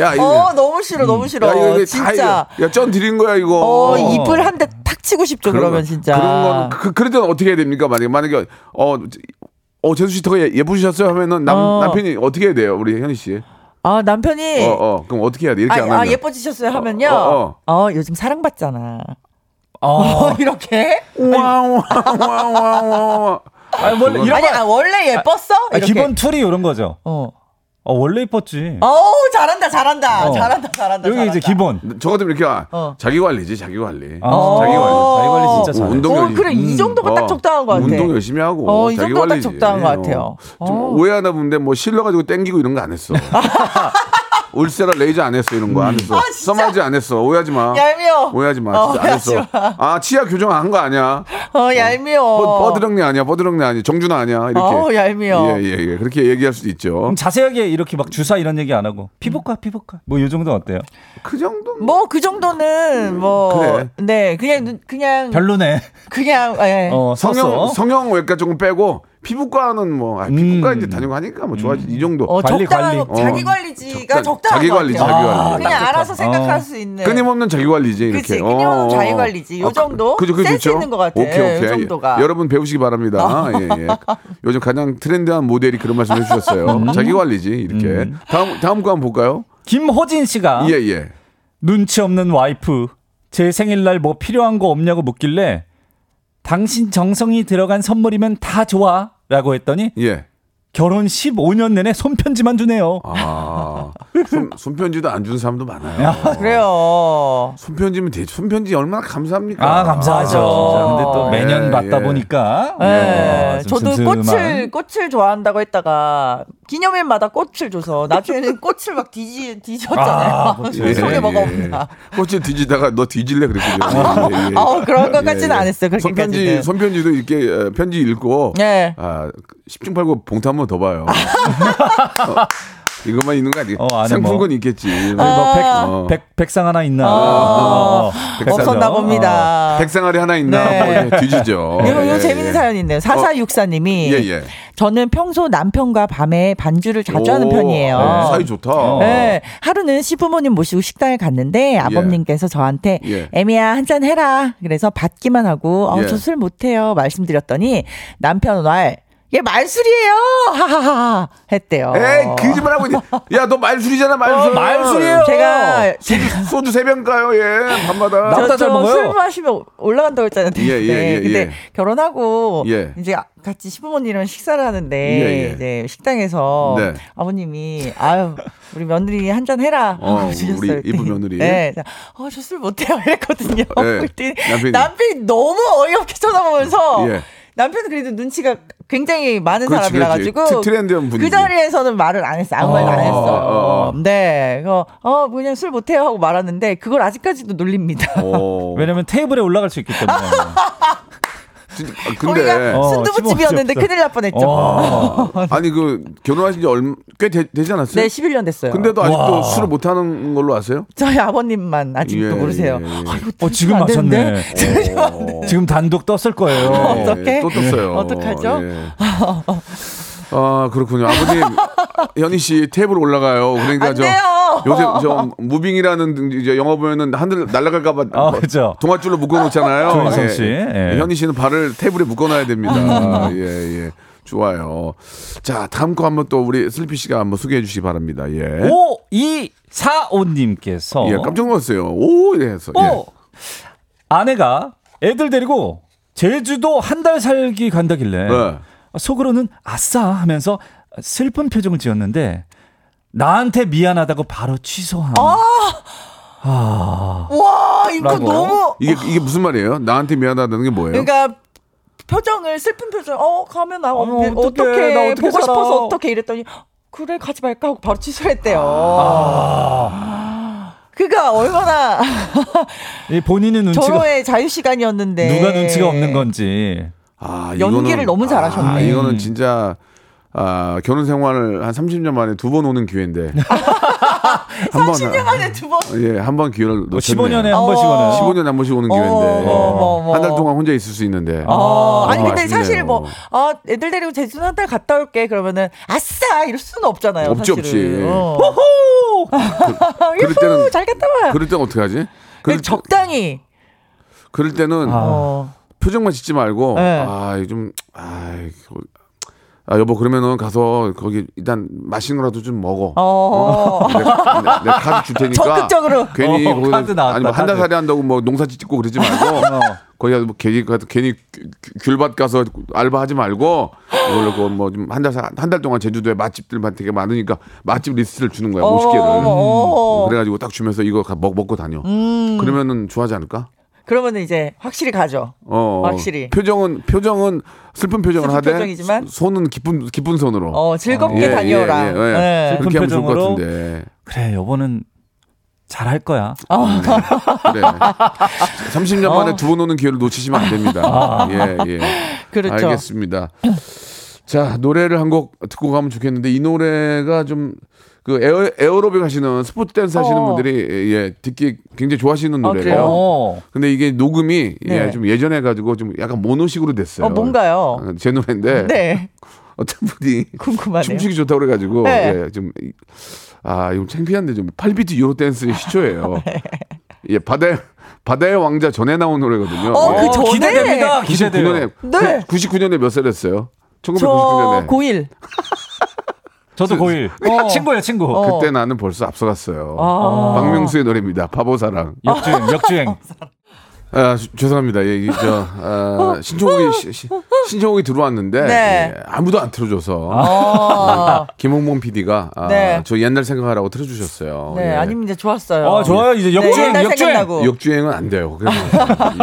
야 이거 어 너무 싫어 너무 싫어. 야 이거, 이거 진짜. 야 쩐 들인 거야 이거 어 입을 한 대 탁 치고 싶죠 그런 그러면 거- 진짜. 그런 거는 그, 그럴 때는 어떻게 해야 됩니까 만약에 만약에 어 어, 제수 씨 더 예쁘셨어요 하면은 남, 어. 남편이 어떻게 해야 돼요 우리 현이 씨? 아 남편이 어, 어, 그럼 어떻게 해야 돼? 이렇게 아, 안 아, 하면. 예뻐지셨어요 하면요. 어, 어, 어. 요즘 사랑받잖아. 어. 어, 이렇게? 와와와와와. 아니, 원래 이런 아니 거. 아, 원래 예뻤어? 아, 이렇게. 기본 틀이 이런 거죠. 어. 어, 원래 이뻤지. 어우 잘한다 잘한다 어. 잘한다 잘한다. 여기 이제 잘한다. 기본. 저 같으면 이렇게 아, 어. 자기 관리지 자기 관리. 아, 자기 관리. 자기 관리 진짜 어, 잘해. 운동 어, 열심히. 그래 이 정도가 딱 어, 적당한 것 같아. 운동 열심히 하고 어, 이 자기 정도가 딱 관리지. 적당한 것 어. 같아요. 좀 어. 오해하나 본데 뭐 실러가지고 땡기고 이런 거 안 했어. 울세라 레이저 안 했어 이런 거 안 했어. 아, 진짜? 써마지 안 했어. 오해하지 마. 얄미워. 오해하지 마. 어, 진짜 안 오해하지 했어. 마. 아 치아 교정 한거 아니야. 어 얄미워. 버, 버드렁니 아니야. 버드렁니 아니야. 정준아 아니야. 이렇게. 어, 얄미워. 예예 예, 그렇게 얘기할 수도 있죠. 자세하게 이렇게 막 주사 이런 얘기 안 하고 피부과 피부과 뭐 이 정도 어때요? 그 정도. 뭐 그 정도는 뭐 그래. 네 그냥 눈- 그냥 별로네. 그냥 예. 어, 성형 성형 성형 외과 조금 빼고 피부과는 뭐 아, 피부과 음. 이제 다니고 하니까 뭐 좋아지 이 정도. 어, 관리, 적당한 관리. 거, 자기 어. 관리지가 적당- 적당한 자기 것 관리, 같아요. 자기 관리. 그냥 딱 알아서 좋다. 생각할 어. 수 있는. 끊임없는 자기 관리지 이렇게. 그치, 끊임없는 자기 관리지. 요 정도? 그죠, 그죠, 센스 그죠? 있는 것 같아. 오케이, 오케이. 요 정도가. 여러분 배우시기 바랍니다. 예, 예. 요즘 가장 트렌드한 모델이 그런 말씀 해주셨어요. 음. 자기 관리지 이렇게. 다음 다음 거 한번 볼까요? 김호진 씨가 예, 예. 눈치 없는 와이프 제 생일날 뭐 필요한 거 없냐고 묻길래 당신 정성이 들어간 선물이면 다 좋아 라고 했더니 예. 결혼 15년 내내 손편지만 주네요. 아, 손, 손편지도 안준 사람도 많아요. 그래요. 손편지면 대 손편지 얼마나 감사합니까? 아 감사하죠. 진짜. 근데 또 매년 예, 받다 예. 보니까 예, 어, 좀 저도. 꽃을 꽃을 좋아한다고 했다가 기념일마다 꽃을 줘서 나중에는 꽃을 막 뒤지 뒤졌잖아요. 아, 그렇죠. 속에 뭐가 없나. 꽃을 뒤지다가 너 뒤질래 그랬거든요. 예, 예. 어, 그런 것 같지는 않았어요, 그렇게까지는. 손편지 손편지도 이렇게 어, 편지 읽고 예. 아 10중 팔고 봉투 한 번 더 봐요. 어, 이것만 있는 거 아니겠? 어, 생fun건 뭐. 있겠지. 우리 뭐 어. 백, 백, 백상 하나 있나? 어, 백상이죠. 없었나 봅니다. 백상아리 하나 있나? 네. 뭐 뒤지죠. 요, 요 예, 재밌는 예. 사연이 있네요. 4464님이 예, 예. 저는 평소 남편과 밤에 반주를 자주 하는 오, 편이에요. 어, 사이 좋다. 네, 하루는 시부모님 모시고 식당에 갔는데 아버님께서 저한테 예. 애미야 한잔 해라. 그래서 받기만 하고 어, 예. 저술 못해요 말씀드렸더니 남편은 말 얘 말술이에요 하하하 했대요. 에이 거짓말 하고 있네. 야 너 말술이잖아 말술. 어, 말술이에요. 제가 소주 세 병 까요 얘 밤마다. 남자 잘 먹어요. 술 마시면 올라간다고 했잖아요. 예, 예, 예, 근데 예. 결혼하고 예. 이제 같이 시부모님이랑 식사를 하는데 예, 예. 이제 식당에서 네. 아버님이 아유 우리 며느리 한 잔 해라 어, 주셨어요. 우리 이쁜 며느리. 네. 어 저 술 못해요 이랬거든요. 네, 그랬더니 남편이. 남편이 너무 어이없게 쳐다보면서 예. 남편은 그래도 눈치가 굉장히 많은 그렇지, 사람이라 그렇지. 가지고 트- 트렌디한 분위기. 그 자리에서는 말을 안 했어. 아무 말도 안 어, 했어. 어, 어. 네. 그거 어 그냥 술 못해요 하고 말았는데 그걸 아직까지도 놀립니다. 어. 왜냐면 테이블에 올라갈 수 있기 때문에. 아, 거기가 근데 어, 순두부집이었는데 큰일 날 뻔했죠. 어. 아니 그 결혼하신 지 얼마 꽤 되, 지 않았어요? 네, 11년 됐어요. 근데도 아직도 와. 술을 못 하는 걸로 아세요? 저희 아버님만 아직도 예, 모르세요. 예, 예. 아이고, 어, 지금? 마셨네. 어. 지금 단독 떴을 거예요. 어떡해? 또 떴어요. 어떡하죠? 예. 아 그렇군요. 아버님 현희 씨 탭으로 올라가요. 그러니까 안저 돼요. 요새 저 무빙이라는 이제 영화 보면은 하늘 날아갈까봐 아, 그죠. 동아줄로 묶어놓잖아요. 조인성 씨. 예. 현희 씨는 발을 테이블에 묶어놔야 됩니다. 예 예. 좋아요. 자 다음 거 한번 또 우리 슬피 씨가 한번 소개해 주시기 바랍니다. 예. 5245님께서 예, 깜짝 놀랐어요. 오, 이래서. 예. 어. 아내가 애들 데리고 제주도 한 달 살기 간다길래 네. 속으로는 아싸 하면서 슬픈 표정을 지었는데 나한테 미안하다고 바로 취소함. 아. 와, 이거 라고. 너무 이게 이게 무슨 말이에요? 나한테 미안하다는 게 뭐예요? 그러니까 표정을 슬픈 표정. 어, 가면 나 어머, 어떻게. 나 어떻게 보고 살아. 싶어서 어떻게 이랬더니 그래 가지 말까 하고 바로 취소했대요. 아. 그 그가 얼마나 이 본인은 눈치가 절호의 자유 시간이었는데 누가 눈치가 없는 건지. 아, 연기를 너무 잘하셨네. 아, 이거는 진짜 아, 결혼 생활을 한 30년 만에 두 번 오는 기회인데. 한 번, 30년 만에 두 번. 예, 한 번 기회를 놓쳤네. 15년에 한 어. 번씩 오는. 15년에 한 번씩 오는 어, 기회인데. 어머, 어머. 한달 동안 혼자 있을 수 있는데. 어, 아니 너무 근데 아쉽네요. 사실 뭐 아, 애들 데리고 제주 한달 갔다 올게 그러면은 아싸 이럴 수는 없잖아요. 없지, 사실은. 없지. 어. 그럴 때는 잘 갔다 와. 그럴 때는 어떻게 하지? 그럴, 적당히. 그럴 때는 아. 어. 표정만 짓지 말고 네. 아, 이거 좀 아, 아, 여보 그러면은 가서 거기 일단 맛있는 거라도 좀 먹어. 어. 내가, 내가- 내가 카드 줄 테니까 적극적으로. 괜히 어, 거기 카드 나왔다, 아니 뭐 한 달 카드. 살이 한다고 뭐 농사 짓고 그러지 말고 거기 가서 뭐 괜히 가서 괜히 귤- 귤밭 가서 알바 하지 말고 이걸로 뭐좀 한달한달 동안 제주도에 맛집들만 되게 많으니까 맛집 리스트를 주는 거야 50개를 어. 그래가지고 딱 주면서 이거 가- 먹, 먹고 다녀 음. 그러면은 좋아하지 않을까? 그러면은 이제 확실히 가죠. 어, 어. 확실히. 표정은 표정은 슬픈 표정을 슬픈 하되 표정이지만 손은 기쁜 기쁜 손으로 어, 즐겁게 예, 다녀라. 예, 예, 예. 네. 그렇게 하면 좋을 것 표정으로. 같은데 그래 여보는 잘할 거야. 그래 30년 만에 두번 오는 기회를 놓치시면 안 됩니다 예 예. 그렇죠. 알겠습니다. 자 노래를 한 곡 듣고 가면 좋겠는데 이 노래가 좀 그 에어, 에어로빅 하시는 스포츠 댄스 하시는 어. 분들이 예 듣기 굉장히 좋아하시는 아, 노래예요. 어. 근데 이게 녹음이 네. 예, 좀 예전에 가지고 좀 약간 모노식으로 됐어요. 어, 뭔가요? 아, 제 노래인데 네. 어떤 분이 궁금하네요. 춤추기 좋다고 그래가지고 네. 예, 좀 아, 이거 창피한데 좀 8비트 유로 댄스의 시초예요. 예, 바다의 바다의 왕자 전에 나온 노래거든요. 어, 예. 그 전에? 기대됩니다. 기대돼요. 99년에 네. 99년에 몇 살이었어요? 저 1999년에. 고1. 저도 고1. 어. 친구예요 친구. 어. 그때 나는 벌써 앞서갔어요. 아. 박명수의 노래입니다. 바보사랑. 역주행 역주행. 아, 주- 죄송합니다. 예, 이, 저, 아, 신청곡이, 시- 시- 신청곡이 들어왔는데, 네. 예, 아무도 안 틀어줘서, 어. 김홍범 PD가, 아, 네. 저 옛날 생각하라고 틀어주셨어요. 네, 예. 아닙니다. 좋았어요. 어 좋아요 이제 네, 역주행 옛날 역주행. 생각나고. 역주행은 안 돼요.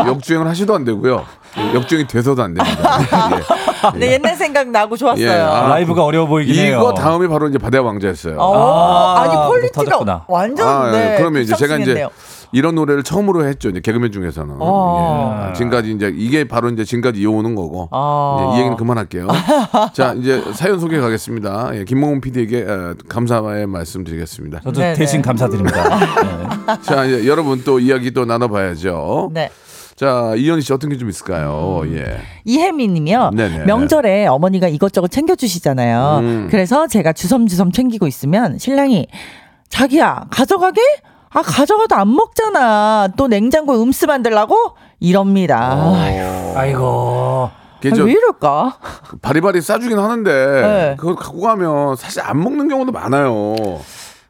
역주행을 하셔도 안 되고요. 역주행이 돼서도 안 됩니다. 예. 네, 옛날 생각 나고 좋았어요. 예, 아, 라이브가 어려워 보이긴 해요. 이거 다음이 바로 이제 바다의 왕자였어요. 어, 아, 아니 퀄리티가. 완전 아, 네, 그러면 이제 제가 이제. 이런 노래를 처음으로 했죠. 이제 개그맨 중에서는. 어. 예. 지금까지 이제 이게 바로 이제 지금까지 이어오는 거고. 아. 이제 이 얘기는 그만할게요. 자, 이제 사연 소개 가겠습니다. 예, 김몽훈 PD에게 어, 감사의 말씀 드리겠습니다. 저도 네네. 대신 감사드립니다. 네. 자, 이제 여러분 또 이야기 또 나눠봐야죠. 네. 자, 이현희 씨 어떤 게 좀 있을까요? 예. 이혜미 님이요. 네네. 명절에 어머니가 이것저것 챙겨주시잖아요. 음. 그래서 제가 주섬주섬 챙기고 있으면 신랑이 자기야 가져가게? 아 가져가도 안 먹잖아. 또 냉장고에 음스 만들라고? 이럽니다. 어. 아이고. 아, 저왜 이럴까? 바리바리 싸주긴 하는데 네. 그걸 갖고 가면 사실 안 먹는 경우도 많아요.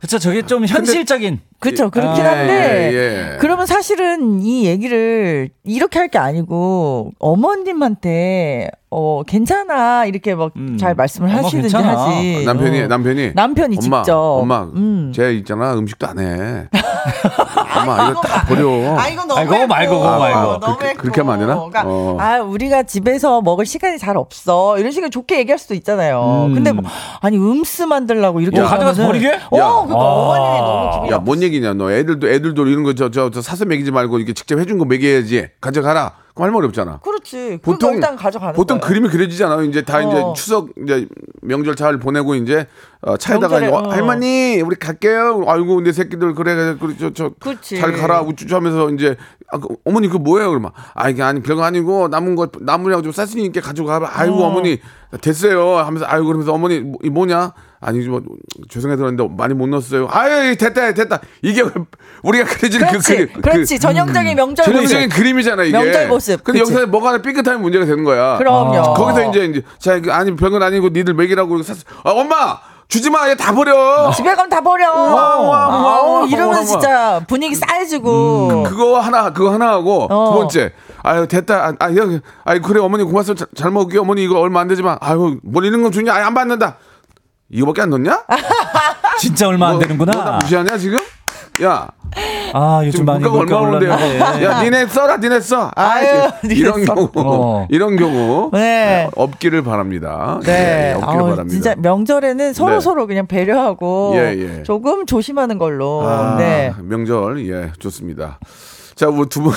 그렇죠. 저게 좀 현실적인. 그렇죠. 그렇긴 예, 한데 예, 예. 그러면 사실은 이 얘기를 이렇게 할 게 아니고 어머님한테 어 괜찮아 이렇게 막잘 음. 말씀을 하시든지 괜찮아. 하지. 남편이 어. 남편이 남편이 엄마, 직접 엄마, 음. 쟤 있잖아 음식도 안 해. 엄마 이거 다 버려. 아 이거 너무 그거 말고, 그거 말고. 너무 그렇게- 했고. 그렇게 하면 안 되나? 그러니까 어. 아 우리가 집에서 먹을 시간이 잘 없어 이런 식으로 좋게 얘기할 수도 있잖아요. 음. 근데 뭐 아니 음스 만들라고 이렇게 야. 가져가서 하면은- 버리게? 어, 아. 어머님이 너무 기분이 야, 뭔 얘기냐, 너. 애들도, 애들도 이런 거, 저, 저, 저 사서 먹이지 말고, 이렇게 직접 해준 거 먹여야지. 가져가라. 그럼 할 말이 없잖아. 그렇지. 보통, 보통 일단 가져가는 보통 거예요. 그림이 그려지잖아요. 이제 다 이제 어. 추석, 이제 명절 잘 보내고, 이제, 어, 차에다가, 명절에, 이제, 어. 할머니, 우리 갈게요. 아이고, 내 새끼들, 그래, 그래, 저, 저, 그치. 잘 가라. 우쭈쭈 하면서, 이제, 아, 그, 어머니, 그거 뭐예요? 그러면, 아, 이게 아니, 별거 아니고, 남은 거, 나무랑 좀 쌌으니까 가져가. 아이고, 어. 머니 됐어요. 하면서, 아이고, 그러면서, 어머니, 뭐, 이 뭐냐? 아니, 뭐, 죄송해서 그런데 많이 못 넣었어요. 아유, 됐다, 됐다. 이게 우리가 그려지는 그 그렇지. 그림. 그렇지. 전형적인 명절 전형적인 모습. 그림이잖아 이게. 명절 모습. 근데 그치. 여기서 뭐가 하나 삐끗하면 문제가 되는 거야. 그럼요. 거기서 이제 이제 자 아니 별건 아니고 니들 먹이라고 샀어. 아 엄마 주지 마. 얘 다 버려. 집에 가면 다 버려. 와, 와, 와, 와, 이러면 와. 진짜 분위기 싸해지고. 그거 하나 그거 하나 하고 어. 두 번째. 아유 됐다. 아, 아 그래 어머니 고맙습니다. 잘, 잘 먹을게요. 어머니 이거 얼마 안 되지만 아유 뭐 이런 거 주냐? 아안 받는다. 이거밖에 안 넣냐? 진짜 얼마 안 너- 너나 되는구나. 무시하냐 지금? 야 아 요즘 많이 물가가 얼마 물가? 올랐는데. 야, 니네 써라, 니네 써. 아, 아유, 니네 이런 써. 경우, 어. 이런 경우 네. 없기를 바랍니다. 네. 예, 없기를 아우, 바랍니다. 진짜 명절에는 서로 네. 서로 그냥 배려하고 예, 예. 조금 조심하는 걸로. 아, 네. 명절 예 좋습니다. 자, 우리 두 분.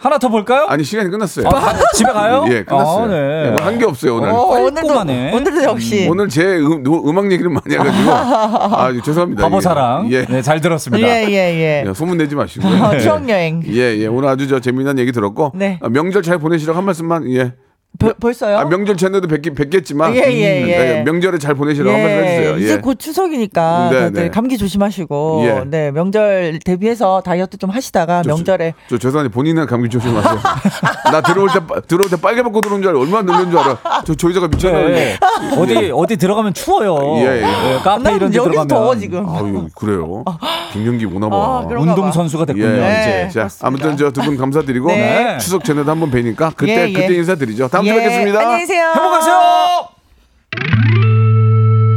하나 더 볼까요? 아니 시간이 끝났어요. 아, 집에 가요? 예, 끝났어요. 아, 네. 한게 없어요 오늘. 어, 오늘도. 오늘도 역시 오늘 제 음, 노- 음악 얘기를 많이 해가지고 아 죄송합니다. 바보 예. 사랑. 예. 네, 잘 들었습니다. 예예 예. 예, 소문 내지 마시고요. 어, 추억 여행. 예, 예. 오늘 아주 저 재미난 얘기 들었고 네. 아, 명절 잘 보내시라고 한 말씀만 예. 벌- 벌써요? 아, 명절 전에도 뵙긴 뵙겠지만 예, 예, 예. 네, 명절에 잘 보내시라고 한 말씀 해주세요. 이제 예. 곧 추석이니까 네, 네. 감기 조심하시고 예. 네 명절 대비해서 다이어트 좀 하시다가 명절에 저 죄송한데 본인은 감기 조심하세요. 나 들어올 때 빠- 들어올 때 빨개 벗고 들어온 줄 알아. 얼마나 놀란 줄 알아. 저 조이자가 미쳤나요? 네. 어디 어디 들어가면 추워요. 예, 예. 네, 카페 난 이런 데 들어가면 더워 지금. 아유 그래요. 갱년기 오나 봐. 아. 운동 선수가 됐군요. 예. 네, 이제. 자, 그렇습니다. 아무튼 저 두 분 감사드리고 네. 추석 전에도 한번 뵈니까 그때 예, 예. 그때 인사드리죠. 다음 주에 예, 뵙겠습니다. 안녕히 계세요. 행복하세요.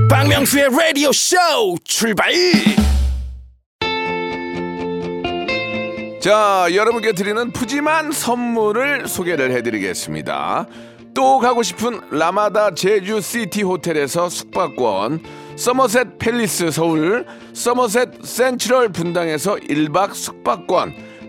박명수의 라디오 쇼 출발 자, 여러분께 드리는 푸짐한 선물을 소개를 해드리겠습니다. 또 가고 싶은 라마다 제주 시티 호텔에서 숙박권, 서머셋 팰리스 서울, 서머셋 센트럴 분당에서 1박 숙박권,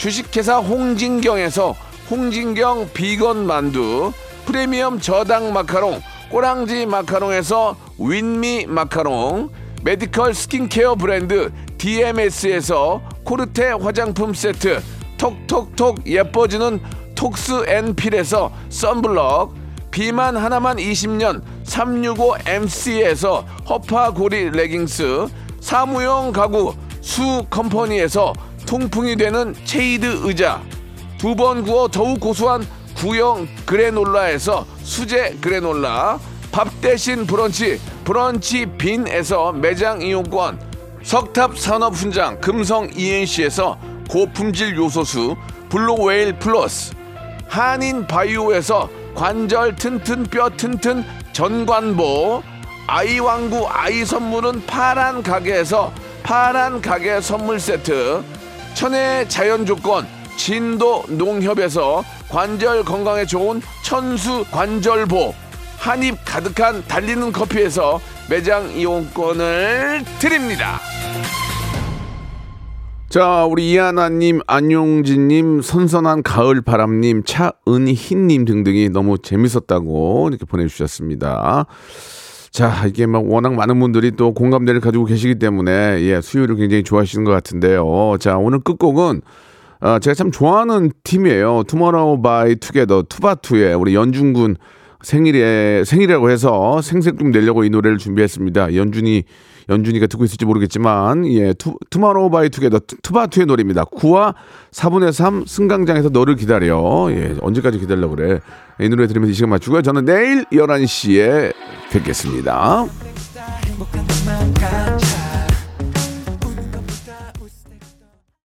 주식회사 홍진경에서 홍진경 비건 만두 프리미엄 저당 마카롱 꼬랑지 마카롱에서 윈미 마카롱 메디컬 스킨케어 브랜드 DMS에서 코르테 화장품 세트 톡톡톡 예뻐지는 톡스 앤 필에서 썬블럭 비만 하나만 20년 365MC에서 허파고리 레깅스 사무용 가구 수 컴퍼니에서 통풍이 되는 체이드 의자. 두 번 구워 더욱 고소한 구형 그래놀라에서 수제 그래놀라 밥 대신 브런치 브런치 빈에서 매장 이용권 석탑 산업 훈장 금성 ENC에서 고품질 요소수 블루웨일 플러스 한인 바이오에서 관절 튼튼 뼈 튼튼 전관보 아이왕구 아이 선물은 파란 가게에서 파란 가게 선물 세트 천혜의 자연 조건 진도 농협에서 관절 건강에 좋은 천수 관절보 한입 가득한 달리는 커피에서 매장 이용권을 드립니다. 자, 우리 이하나님, 안용진님, 선선한 가을 바람님, 차은희님 등등이 너무 재밌었다고 이렇게 보내주셨습니다. 자, 이게 막 워낙 많은 분들이 또 공감대를 가지고 계시기 때문에 예, 수요일을 굉장히 좋아하시는 것 같은데요. 자, 오늘 끝곡은 아, 제가 참 좋아하는 팀이에요. 투모로우 바이 투게더 투바투의 우리 연준군 생일에 생일이라고 해서 생색 좀 내려고 이 노래를 준비했습니다. 연준이 연준이가 듣고 있을지 모르겠지만 예 투, 투모로우 바이 투게더 투- 투바투의 노래입니다. 9와 4분의 3 승강장에서 너를 기다려. 예 언제까지 기다려 그래. 이 노래 들으면서 이 시간 맞추고요. 저는 내일 11시에 뵙겠습니다.